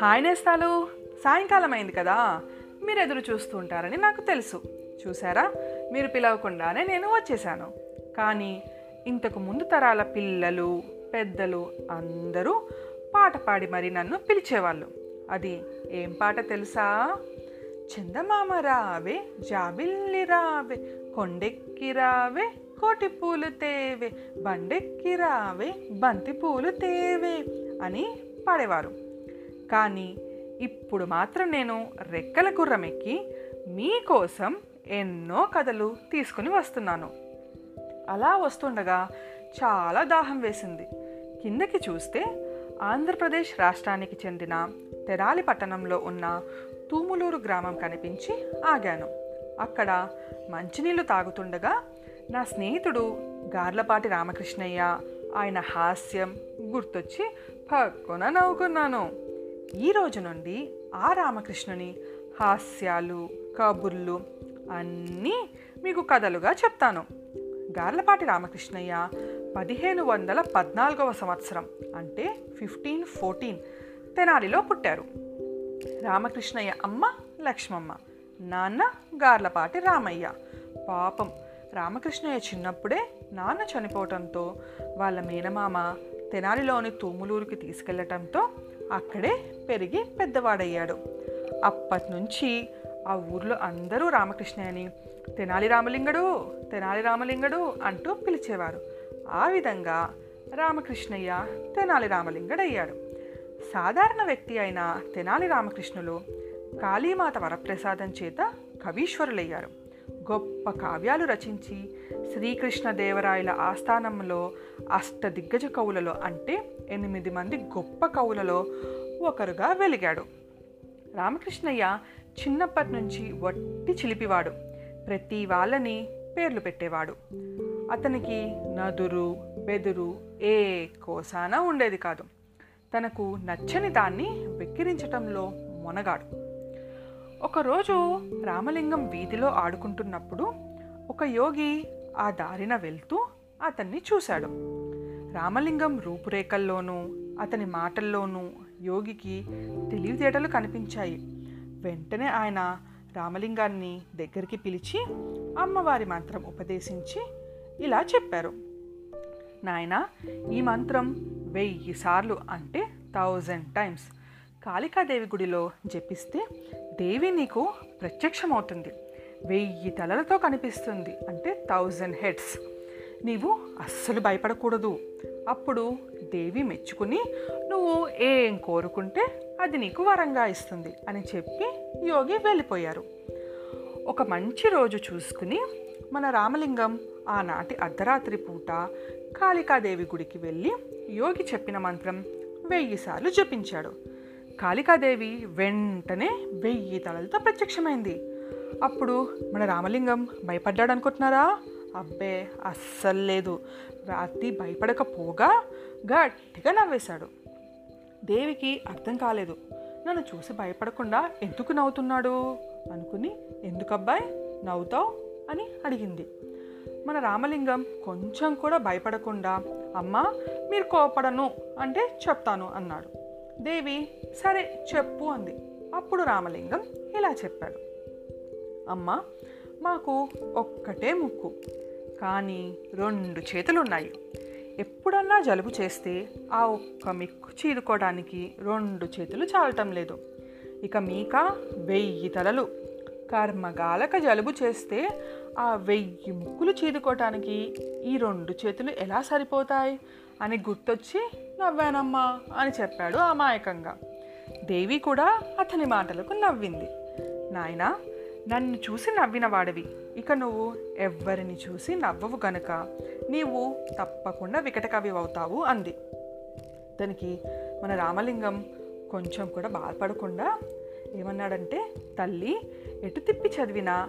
Hi నేస్తాలు. సాయంకాలం అయింది కదా? మీరు ఎదురు చూస్తుంటారని నాకు తెలుసు. చూసారా మీరు పిలవకుండానే నేను వచ్చేసాను కానీ ఇంతకు ముందు తరాల పిల్లలు పెద్దలు అందరూ పాట పాడి మరి నన్ను పిలిచేవాళ్ళు. అది ఏం పాట తెలుసా? చందమామ రావే జాబిల్లి రావే కొండెక్కి రావే కోటి పూలు తేవే బండెక్కి రావే బంతి పూలు తేవే అని పాడేవారు. కానీ ఇప్పుడు మాత్రం నేను రెక్కల గుర్రం ఎక్కి మీకోసం ఎన్నో కథలు తీసుకుని వస్తున్నాను. అలా వస్తుండగా చాలా దాహం వేసింది. కిందకి చూస్తే ఆంధ్రప్రదేశ్ రాష్ట్రానికి చెందిన తెరాలి పట్టణంలో ఉన్న తూములూరు గ్రామం కనిపించి ఆగాను. అక్కడ మంచినీళ్ళు తాగుతుండగా నా స్నేహితుడు గార్లపాటి రామకృష్ణయ్య. ఆయన హాస్యం గుర్తొచ్చి పక్కున నవ్వుకున్నాను. ఈ రోజు నుండి ఆ రామకృష్ణుని హాస్యాలు కబుర్లు అన్నీ మీకు కథలుగా చెప్తాను. గార్లపాటి రామకృష్ణయ్య పదిహేను వందల పద్నాలుగవ సంవత్సరం అంటే ఫిఫ్టీన్ ఫోర్టీన్ తెనాలిలో పుట్టారు. రామకృష్ణయ్య అమ్మ లక్ష్మమ్మ నాన్న గార్లపాటి రామయ్య. పాపం రామకృష్ణయ్య చిన్నప్పుడే నాన్న చనిపోవటంతో వాళ్ళ మేనమామ తెనాలిలోని తూములూరుకి తీసుకెళ్ళటంతో అక్కడే పెరిగి పెద్దవాడయ్యాడు. అప్పటి నుంచి ఆ ఊర్లో అందరూ రామకృష్ణయ్యని తెనాలి రామలింగడు తెనాలి రామలింగడు అంటూ పిలిచేవారు. ఆ విధంగా రామకృష్ణయ్య తెనాలి రామలింగడయ్యాడు. సాధారణ వ్యక్తి అయిన తెనాలి రామకృష్ణులు కాళీమాత వరప్రసాదం చేత కవీశ్వరులయ్యారు. గొప్ప కావ్యాలు రచించి శ్రీకృష్ణదేవరాయల ఆస్థానంలో అష్ట దిగ్గజ కవులలో అంటే ఎనిమిది మంది గొప్ప కవులలో ఒకరుగా వెలిగాడు. రామకృష్ణయ్య చిన్నప్పటి నుంచి వట్టి చిలిపివాడు. ప్రతి వాళ్ళని పేర్లు పెట్టేవాడు. అతనికి నదురు బెదురు ఏ కోసానా ఉండేది కాదు. తనకు నచ్చని దాన్ని వెక్కిరించటంలో మొనగాడు. ఒకరోజు రామలింగం వీధిలో ఆడుకుంటున్నప్పుడు ఒక యోగి ఆ దారిన వెళ్తూ అతన్ని చూశాడు. రామలింగం రూపురేఖల్లోనూ అతని మాటల్లోనూ యోగికి తెలివితేటలు కనిపించాయి. వెంటనే ఆయన రామలింగాన్ని దగ్గరికి పిలిచి అమ్మవారి మంత్రం ఉపదేశించి ఇలా చెప్పారు. నాయన ఈ మంత్రం వెయ్యి సార్లు అంటే థౌజండ్ టైమ్స్. కాళికాదేవి గుడిలో జపిస్తే దేవి నీకు ప్రత్యక్షమవుతుంది. వెయ్యి తలలతో కనిపిస్తుంది. అంటే థౌజండ్ హెడ్స్. నీవు అస్సలు భయపడకూడదు. అప్పుడు దేవి మెచ్చుకుని నువ్వు ఏం కోరుకుంటే అది నీకు వరంగా ఇస్తుంది అని చెప్పి యోగి వెళ్ళిపోయారు. ఒక మంచి రోజు చూసుకుని మన రామలింగం ఆనాటి అర్ధరాత్రి పూట కాళికాదేవి గుడికి వెళ్ళి యోగి చెప్పిన మంత్రం వెయ్యి సార్లు జపించాడు. కాళికాదేవి వెంటనే వెయ్యి తలలతో ప్రత్యక్షమైంది. అప్పుడు మన రామలింగం భయపడ్డాడు అనుకుంటున్నారా అబ్బే అస్సలు లేదు. రాత్రి భయపడకపోగా గట్టిగా నవ్వేశాడు. దేవికి అర్థం కాలేదు. నన్ను చూసి భయపడకుండా ఎందుకు నవ్వుతున్నాడు? అనుకుని ఎందుకబ్బాయి నవ్వుతావు? అని అడిగింది. మన రామలింగం కొంచెం కూడా భయపడకుండా అమ్మ మీరు కోపడను అంటే చెప్తాను అన్నాడు. దేవి సరే చెప్పు అంది. అప్పుడు రామలింగం ఇలా చెప్పాడు. అమ్మ మాకు ఒక్కటే ముక్కు కానీ రెండు చేతులు ఉన్నాయి ఎప్పుడన్నా జలుబు చేస్తే ఆ ఒక్క మిక్కు చీరుకోవడానికి రెండు చేతులు చాలటం లేదు. ఇక మీక వెయ్యి తలలు. కర్మగాలక జలుబు చేస్తే ఆ వెయ్యి ముక్కులు చీదుకోవటానికి ఈ రెండు చేతులు ఎలా సరిపోతాయి? అని గుర్తొచ్చి నవ్వానమ్మా అని చెప్పాడు అమాయకంగా. దేవి కూడా అతని మాటలకు నవ్వింది. నాయనా నన్ను చూసి నవ్విన వాడివి. ఇక నువ్వు ఎవ్వరిని చూసి నవ్వవు గనుక. నీవు తప్పకుండా వికటకవి అవుతావు అంది. దానికి మన రామలింగం కొంచెం కూడా బాధపడకుండా ఏమన్నాడంటే తల్లి ఎటు తిప్పి చదివినా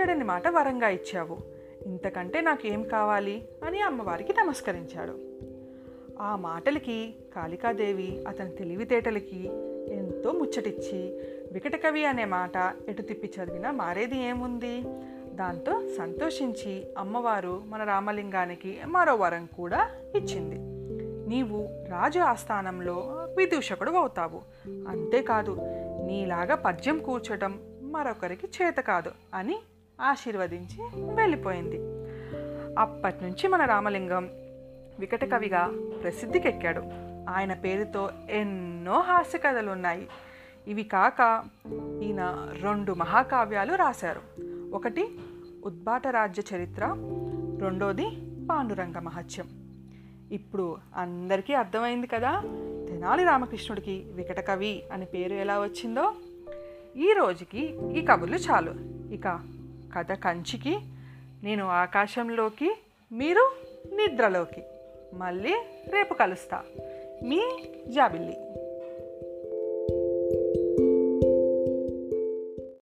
చెడని మాట వరంగా ఇచ్చావు. ఇంతకంటే నాకు ఏం కావాలి? అని అమ్మవారికి నమస్కరించాడు. ఆ మాటలకి కాళికాదేవి అతని తెలివితేటలకి ఎంతో ముచ్చటిచ్చి వికటకవి అనే మాట ఎటు తిప్పి చదివినా మారేది ఏముంది? దాంతో సంతోషించి అమ్మవారు మన రామలింగానికి మరో వరం కూడా ఇచ్చింది. నీవు రాజు ఆస్థానంలో విదూషకుడు అవుతావు. అంతేకాదు నీలాగా పద్యం కూర్చోటం మరొకరికి చేత కాదు అని ఆశీర్వదించి వెళ్ళిపోయింది. అప్పటి నుంచి మన రామలింగం వికట కవిగా ప్రసిద్ధికెక్కాడు. ఆయన పేరుతో ఎన్నో హాస్య కథలు ఉన్నాయి ఇవి కాక ఈయన రెండు మహాకావ్యాలు రాశారు. ఒకటి ఉద్బాట రాజ్య చరిత్ర. రెండోది పాండురంగ మహత్యం. ఇప్పుడు అందరికీ అర్థమైంది కదా తెనాలి రామకృష్ణుడికి వికట కవి అని పేరు ఎలా వచ్చిందో? ఈ రోజుకి ఈ కబుర్లు చాలు. ఇక కథ కంచికి నేను ఆకాశంలోకి మీరు నిద్రలోకి. మళ్ళీ రేపు కలుస్తా. మీ జాబిల్లి.